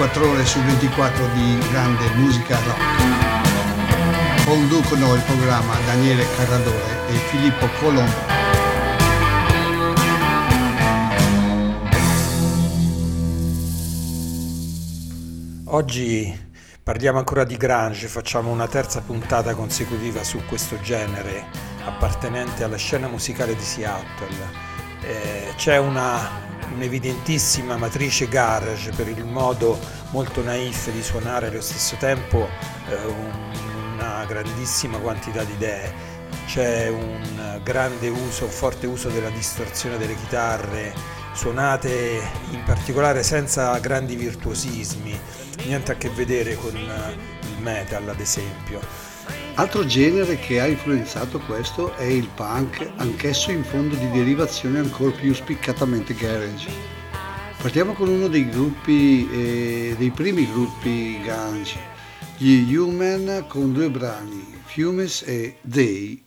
24 ore su 24 di grande musica rock. Conducono il programma Daniele Carradore e Filippo Colombo. Oggi parliamo ancora di Grange, facciamo una terza puntata consecutiva su questo genere appartenente alla scena musicale di Seattle. Eh, c'è una, un'evidentissima matrice garage per il modo molto naif di suonare allo stesso tempo eh, un- una grandissima quantità di idee. C'è un grande uso, un forte uso della distorsione delle chitarre, suonate in particolare senza grandi virtuosismi, niente a che vedere con il metal ad esempio. Altro genere che ha influenzato questo è il punk, anch'esso in fondo di derivazione ancora più spiccatamente garage. Partiamo con uno dei gruppi, eh, dei primi gruppi grunge, gli Human con due brani, Fumes e They.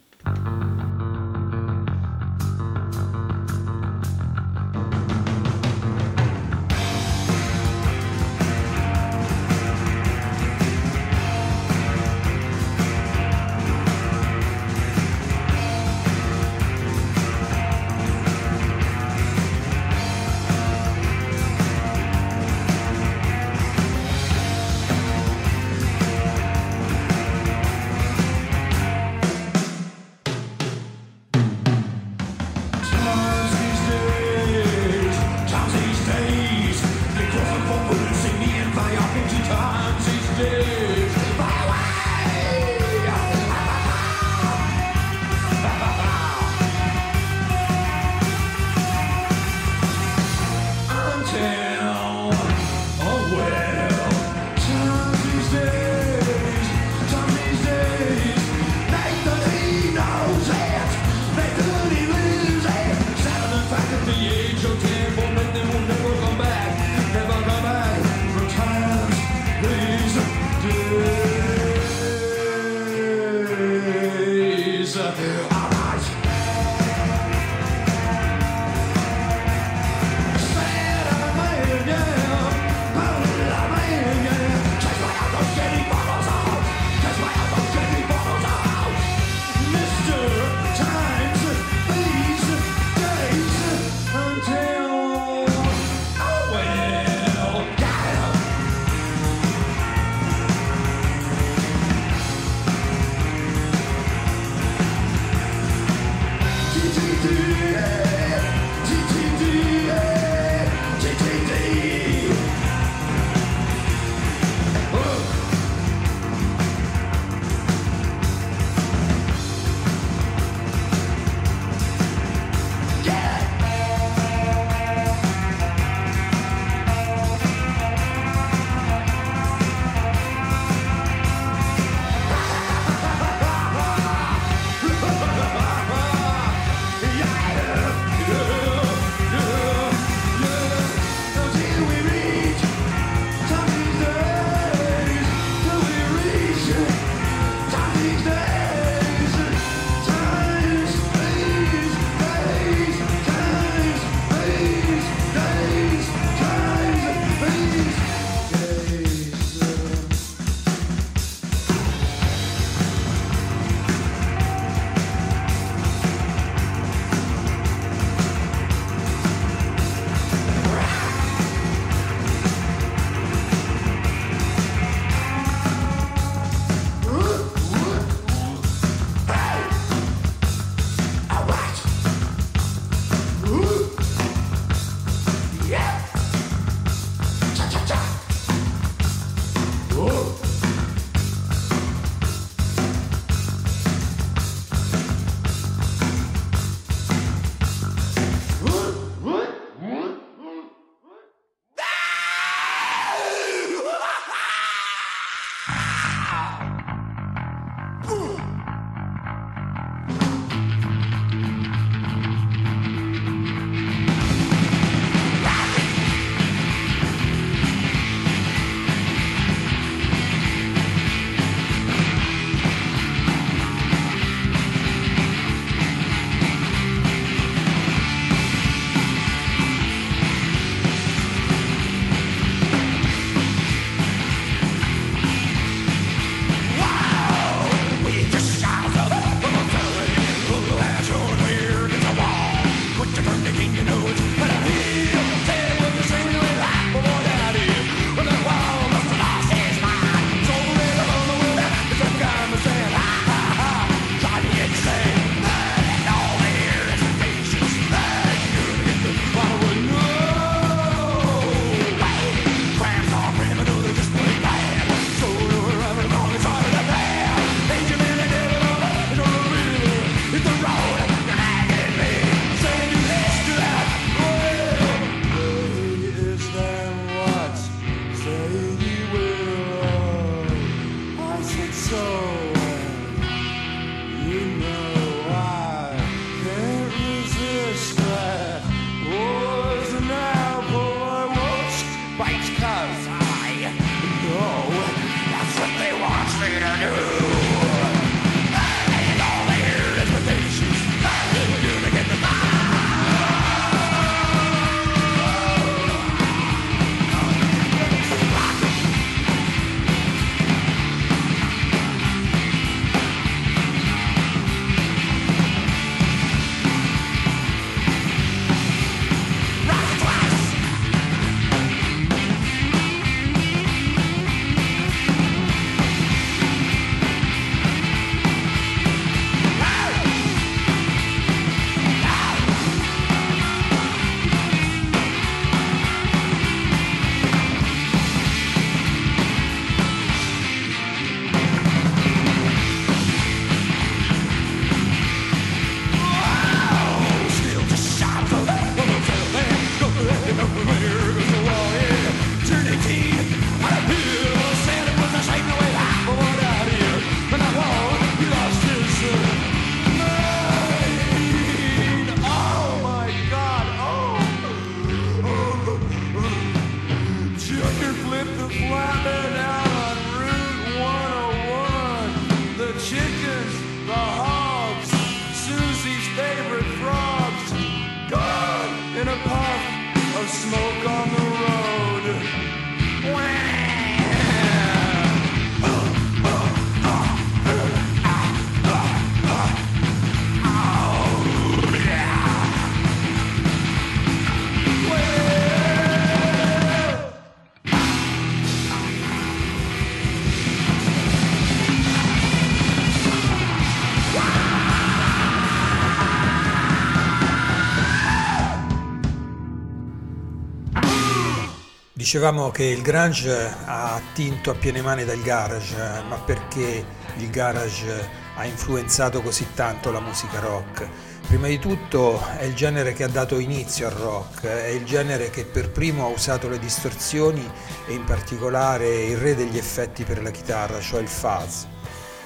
Dicevamo che il grunge ha attinto a piene mani dal garage, ma perché il garage ha influenzato così tanto la musica rock? Prima di tutto è il genere che ha dato inizio al rock, è il genere che per primo ha usato le distorsioni e in particolare il re degli effetti per la chitarra, cioè il fuzz.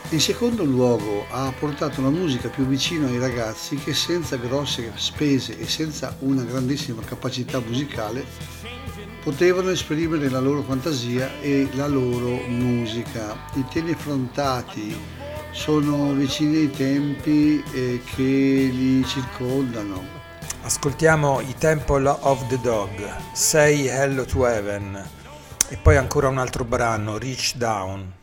In secondo luogo ha portato la musica più vicino ai ragazzi che senza grosse spese e senza una grandissima capacità musicale potevano esprimere la loro fantasia e la loro musica. I temi affrontati sono vicini ai tempi eh, che li circondano. Ascoltiamo i Temple of the Dog, Say Hello to Heaven e poi ancora un altro brano, Reach Down.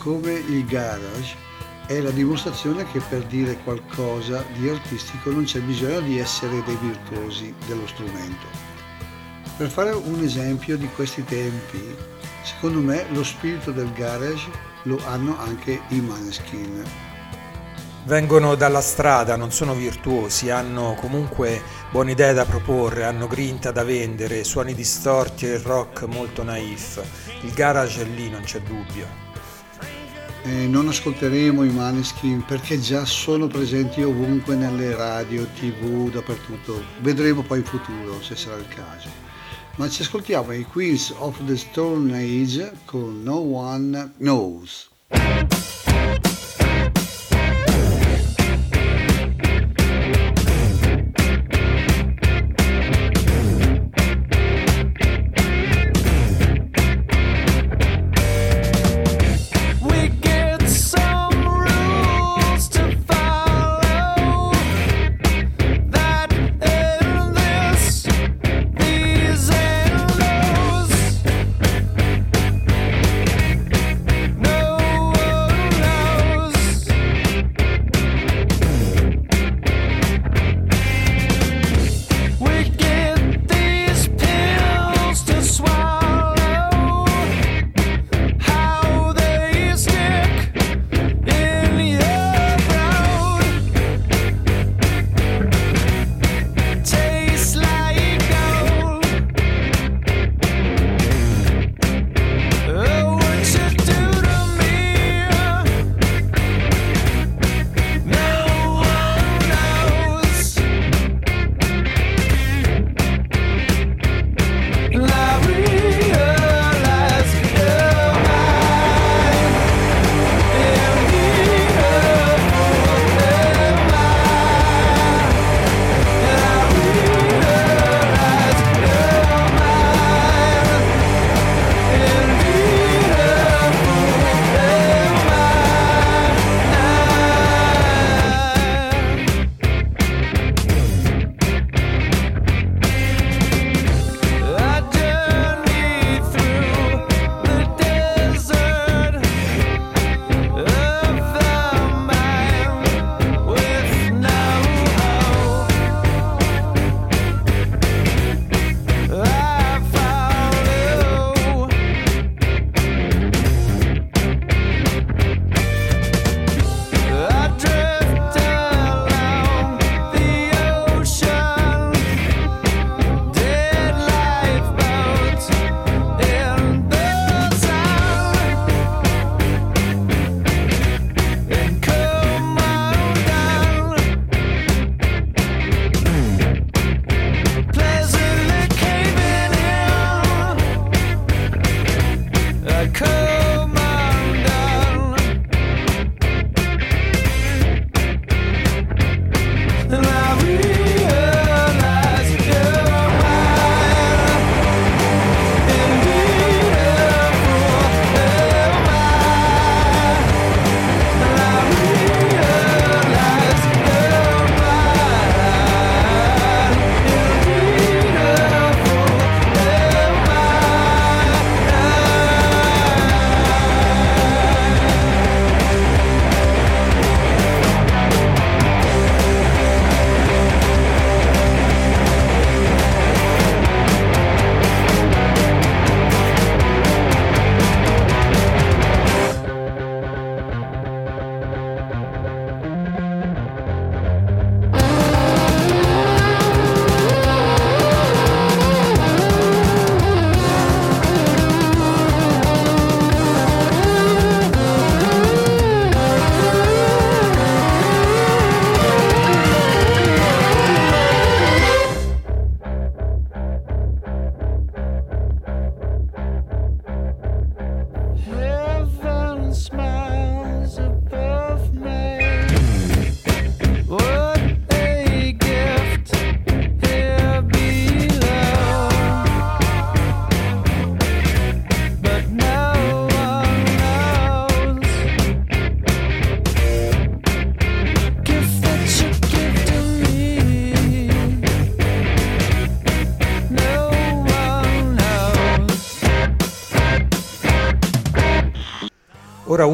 Come il garage è la dimostrazione che per dire qualcosa di artistico non c'è bisogno di essere dei virtuosi dello strumento. Per fare un esempio di questi tempi, secondo me lo spirito del garage lo hanno anche i Maneskin. Vengono dalla strada, non sono virtuosi, hanno comunque buone idee da proporre, hanno grinta da vendere, suoni distorti e rock molto naif. Il garage è lì, non c'è dubbio. Eh, non ascolteremo i Maneskin perché già sono presenti ovunque nelle radio, tv, dappertutto. Vedremo poi in futuro se sarà il caso. Ma ci ascoltiamo i Queens of the Stone Age con No One Knows.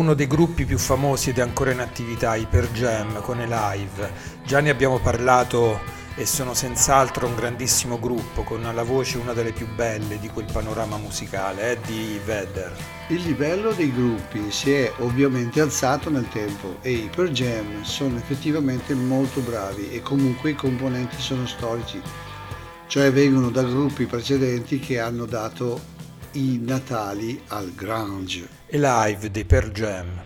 Uno dei gruppi più famosi ed è ancora in attività, i Per Jam, con i live. Già ne abbiamo parlato e sono senz'altro un grandissimo gruppo, con alla voce una delle più belle di quel panorama musicale, Eddie Vedder. Il livello dei gruppi si è ovviamente alzato nel tempo e i Per Jam sono effettivamente molto bravi e comunque i componenti sono storici, cioè vengono da gruppi precedenti che hanno dato i natali al grunge. E live dei Per Jam.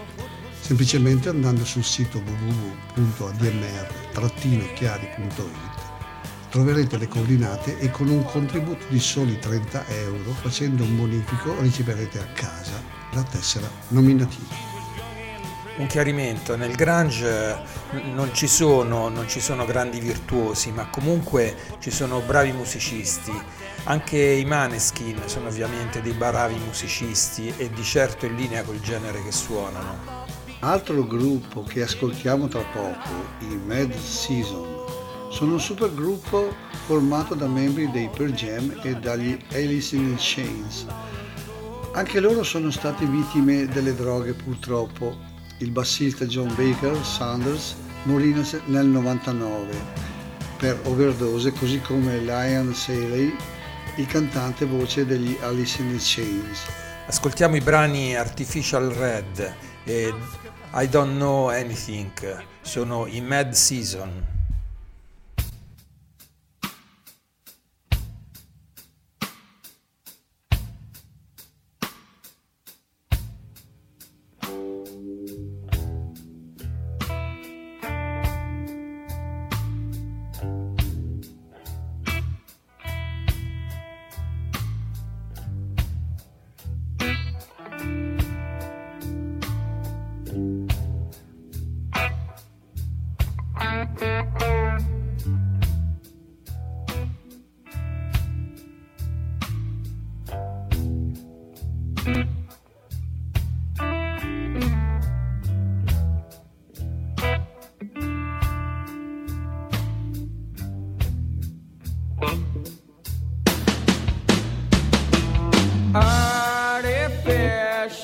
Semplicemente andando sul sito www.admr-chiari.it troverete le coordinate e con un contributo di soli 30 euro facendo un bonifico riceverete a casa la tessera nominativa. Un chiarimento, nel Grange non ci, sono, non ci sono grandi virtuosi, ma comunque ci sono bravi musicisti. Anche i Maneskin sono ovviamente dei bravi musicisti e di certo in linea col genere che suonano. Altro gruppo che ascoltiamo tra poco, i Mad Season, sono un supergruppo formato da membri dei Pearl Jam e dagli Alice in Chains. Anche loro sono stati vittime delle droghe purtroppo. Il bassista John Baker Sanders morì nel 99 per overdose, così come Lion Saley, il cantante voce degli Alice in Chains. Ascoltiamo i brani Artificial Red e I Don't Know Anything, sono in Mad Season.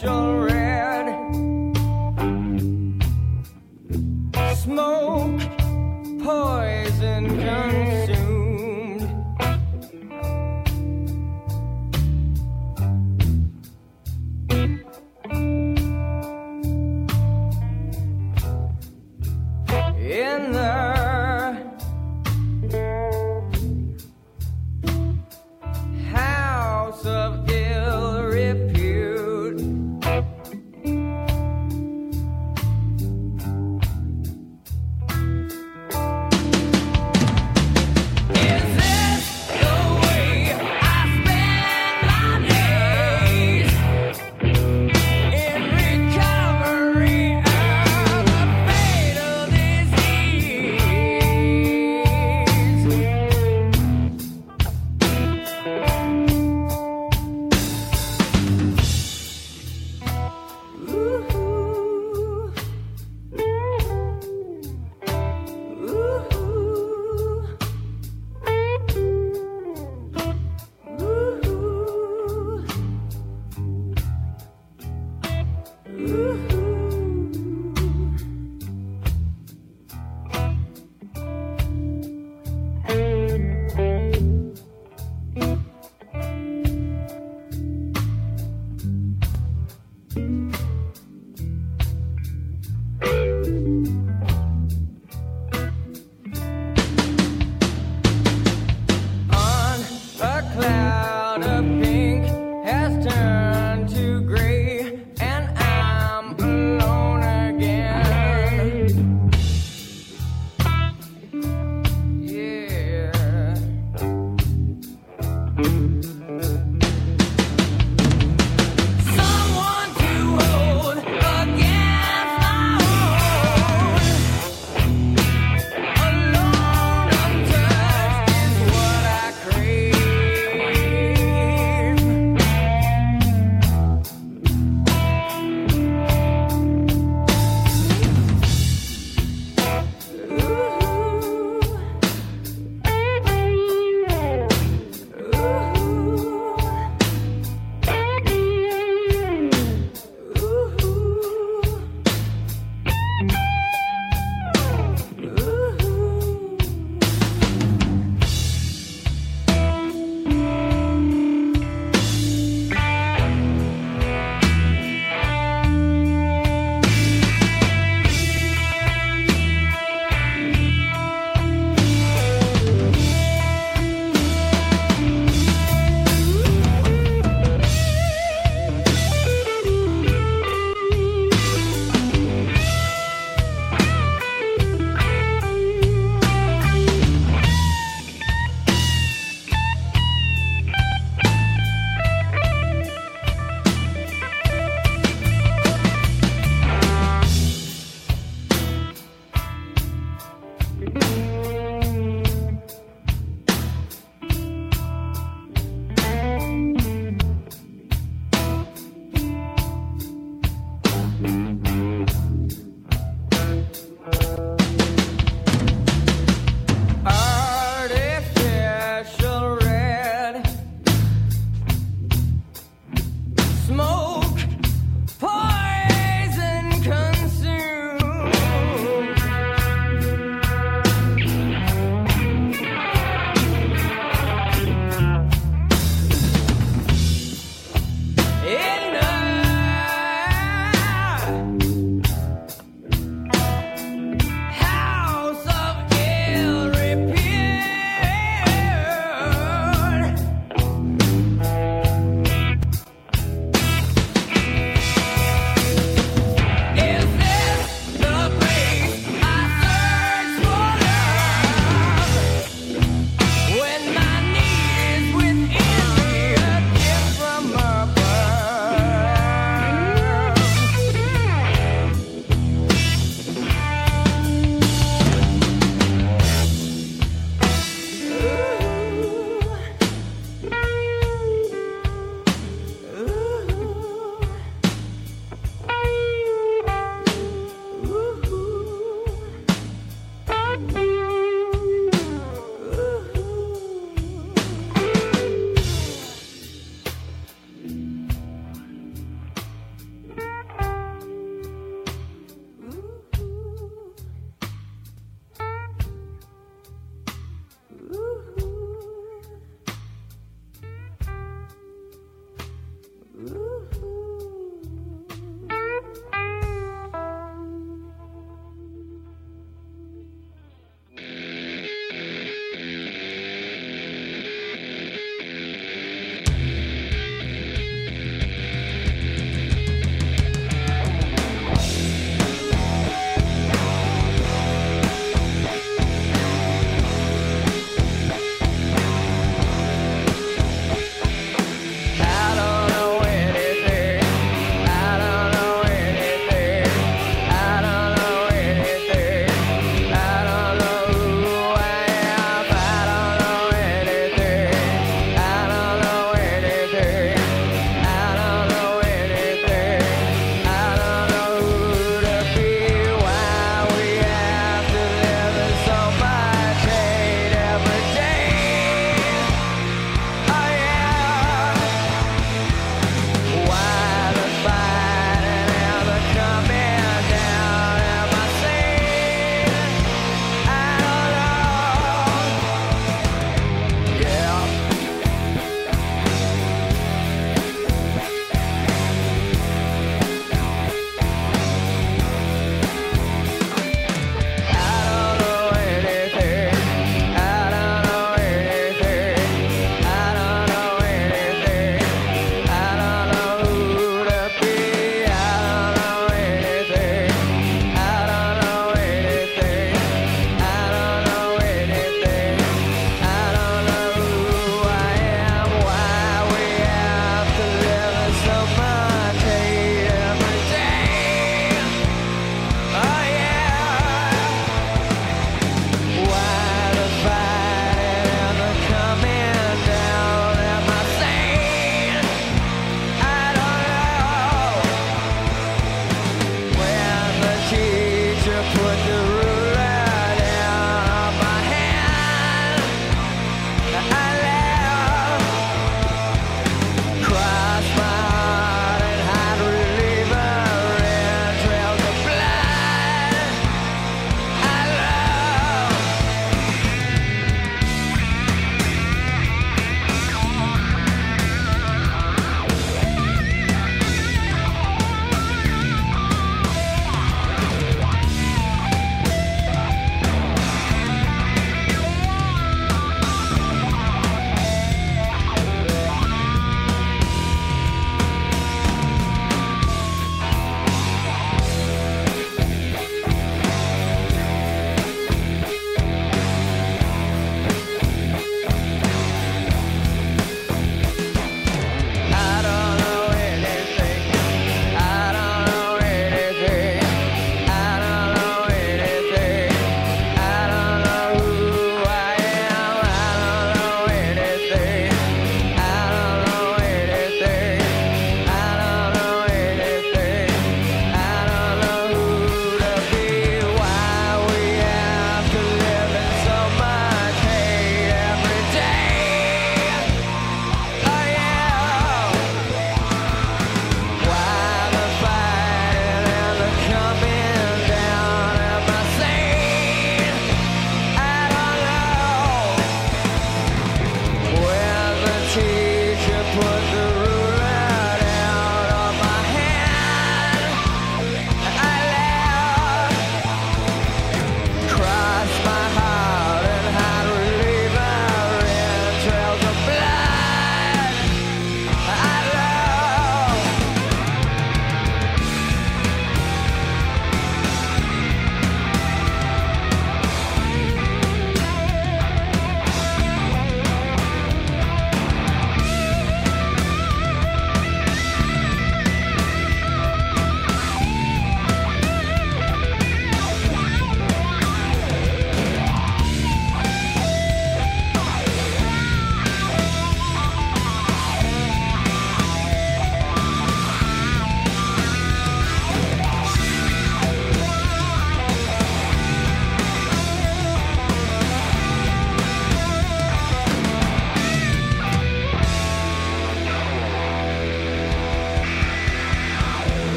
Show.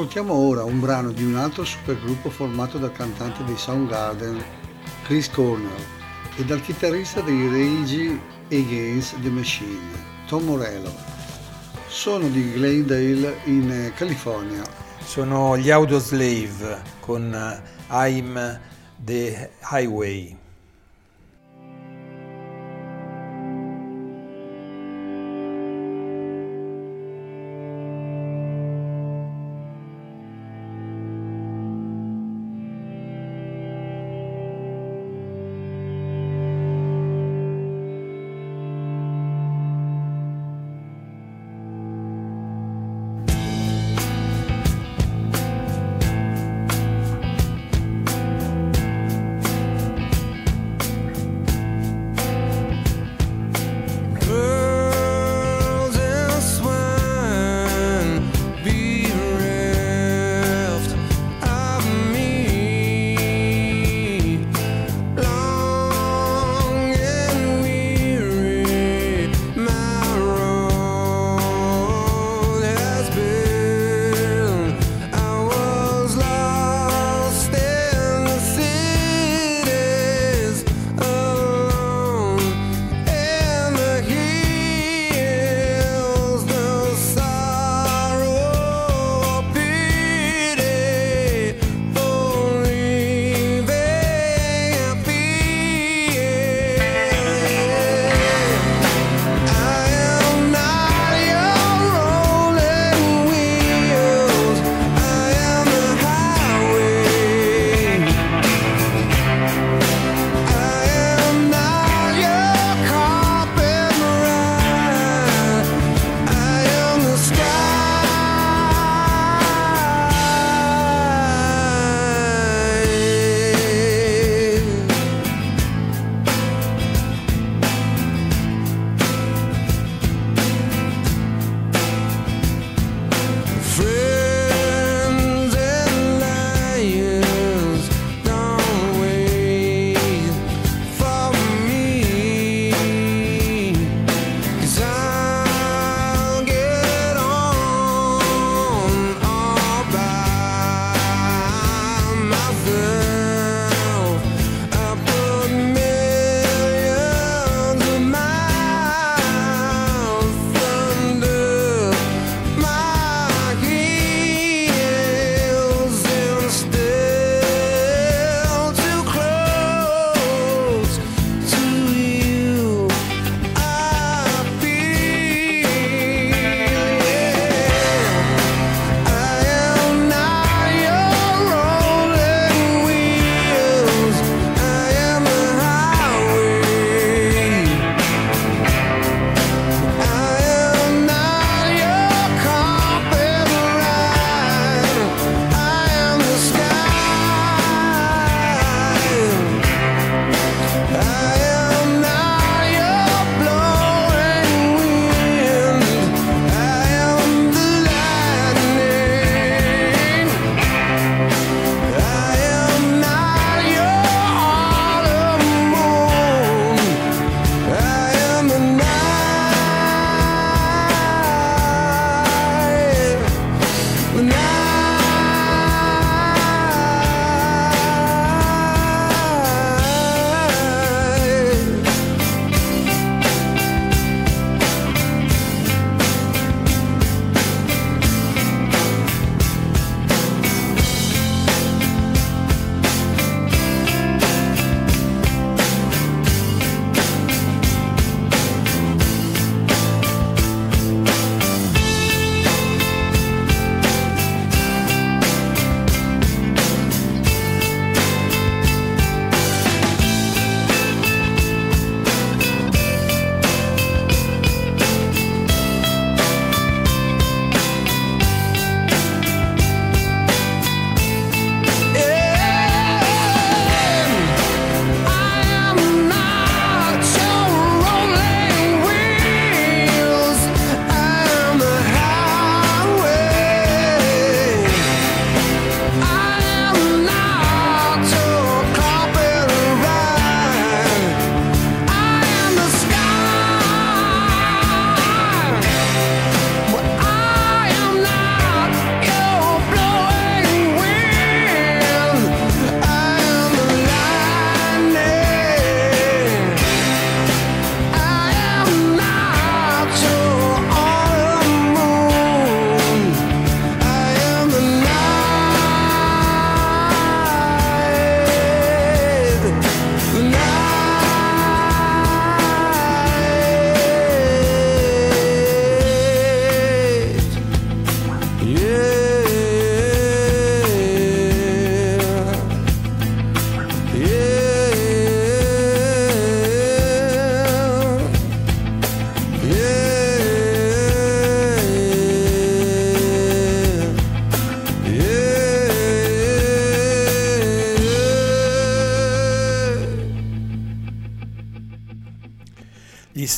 Ascoltiamo ora un brano di un altro supergruppo formato dal cantante dei Soundgarden, Chris Cornell, e dal chitarrista dei Rage Against the Machine, Tom Morello. Sono di Glendale in eh, California. Sono gli Audioslave con eh, I'm the Highway.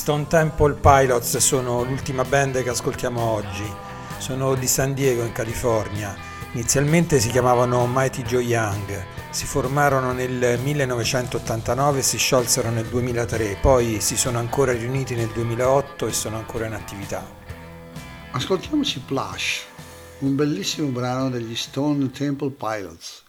Stone Temple Pilots sono l'ultima band che ascoltiamo oggi. Sono di San Diego in California. Inizialmente si chiamavano Mighty Joe Young, si formarono nel 1989 e si sciolsero nel 2003, poi si sono ancora riuniti nel 2008 e sono ancora in attività. Ascoltiamoci Plush, un bellissimo brano degli Stone Temple Pilots.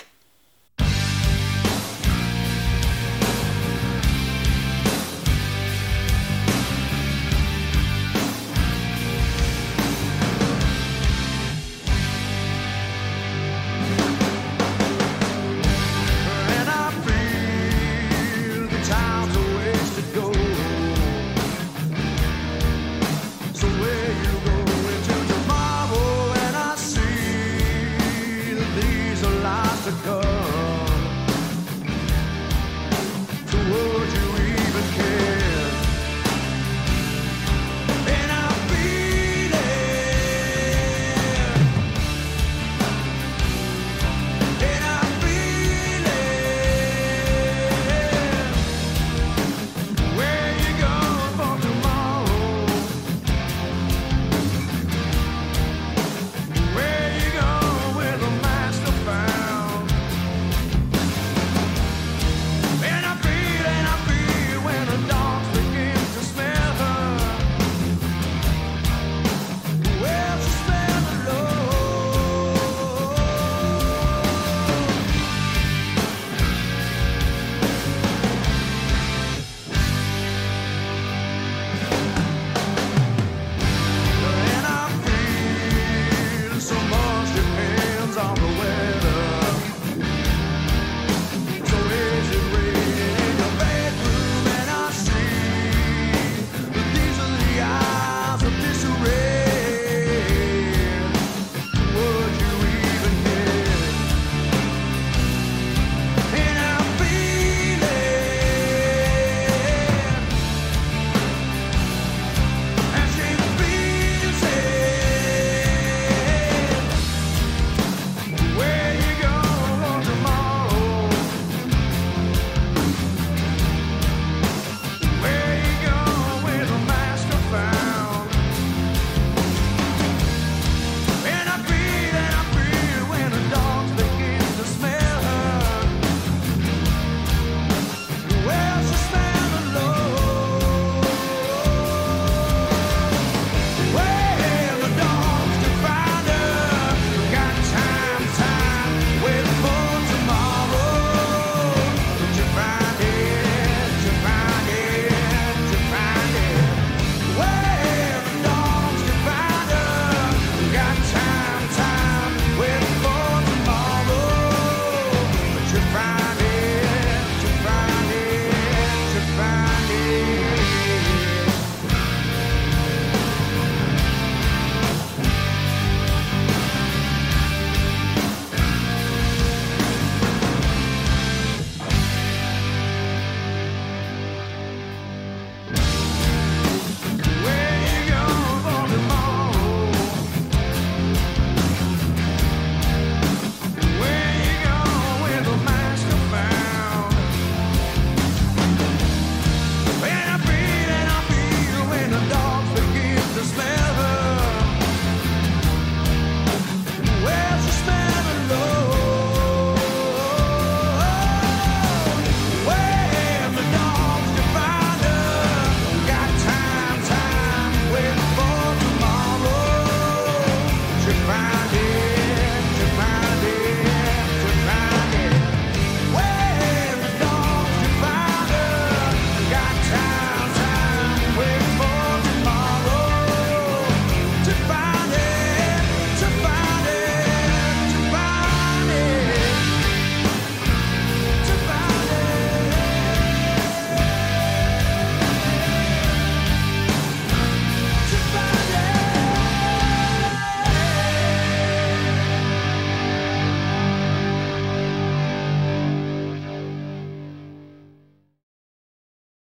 to worry.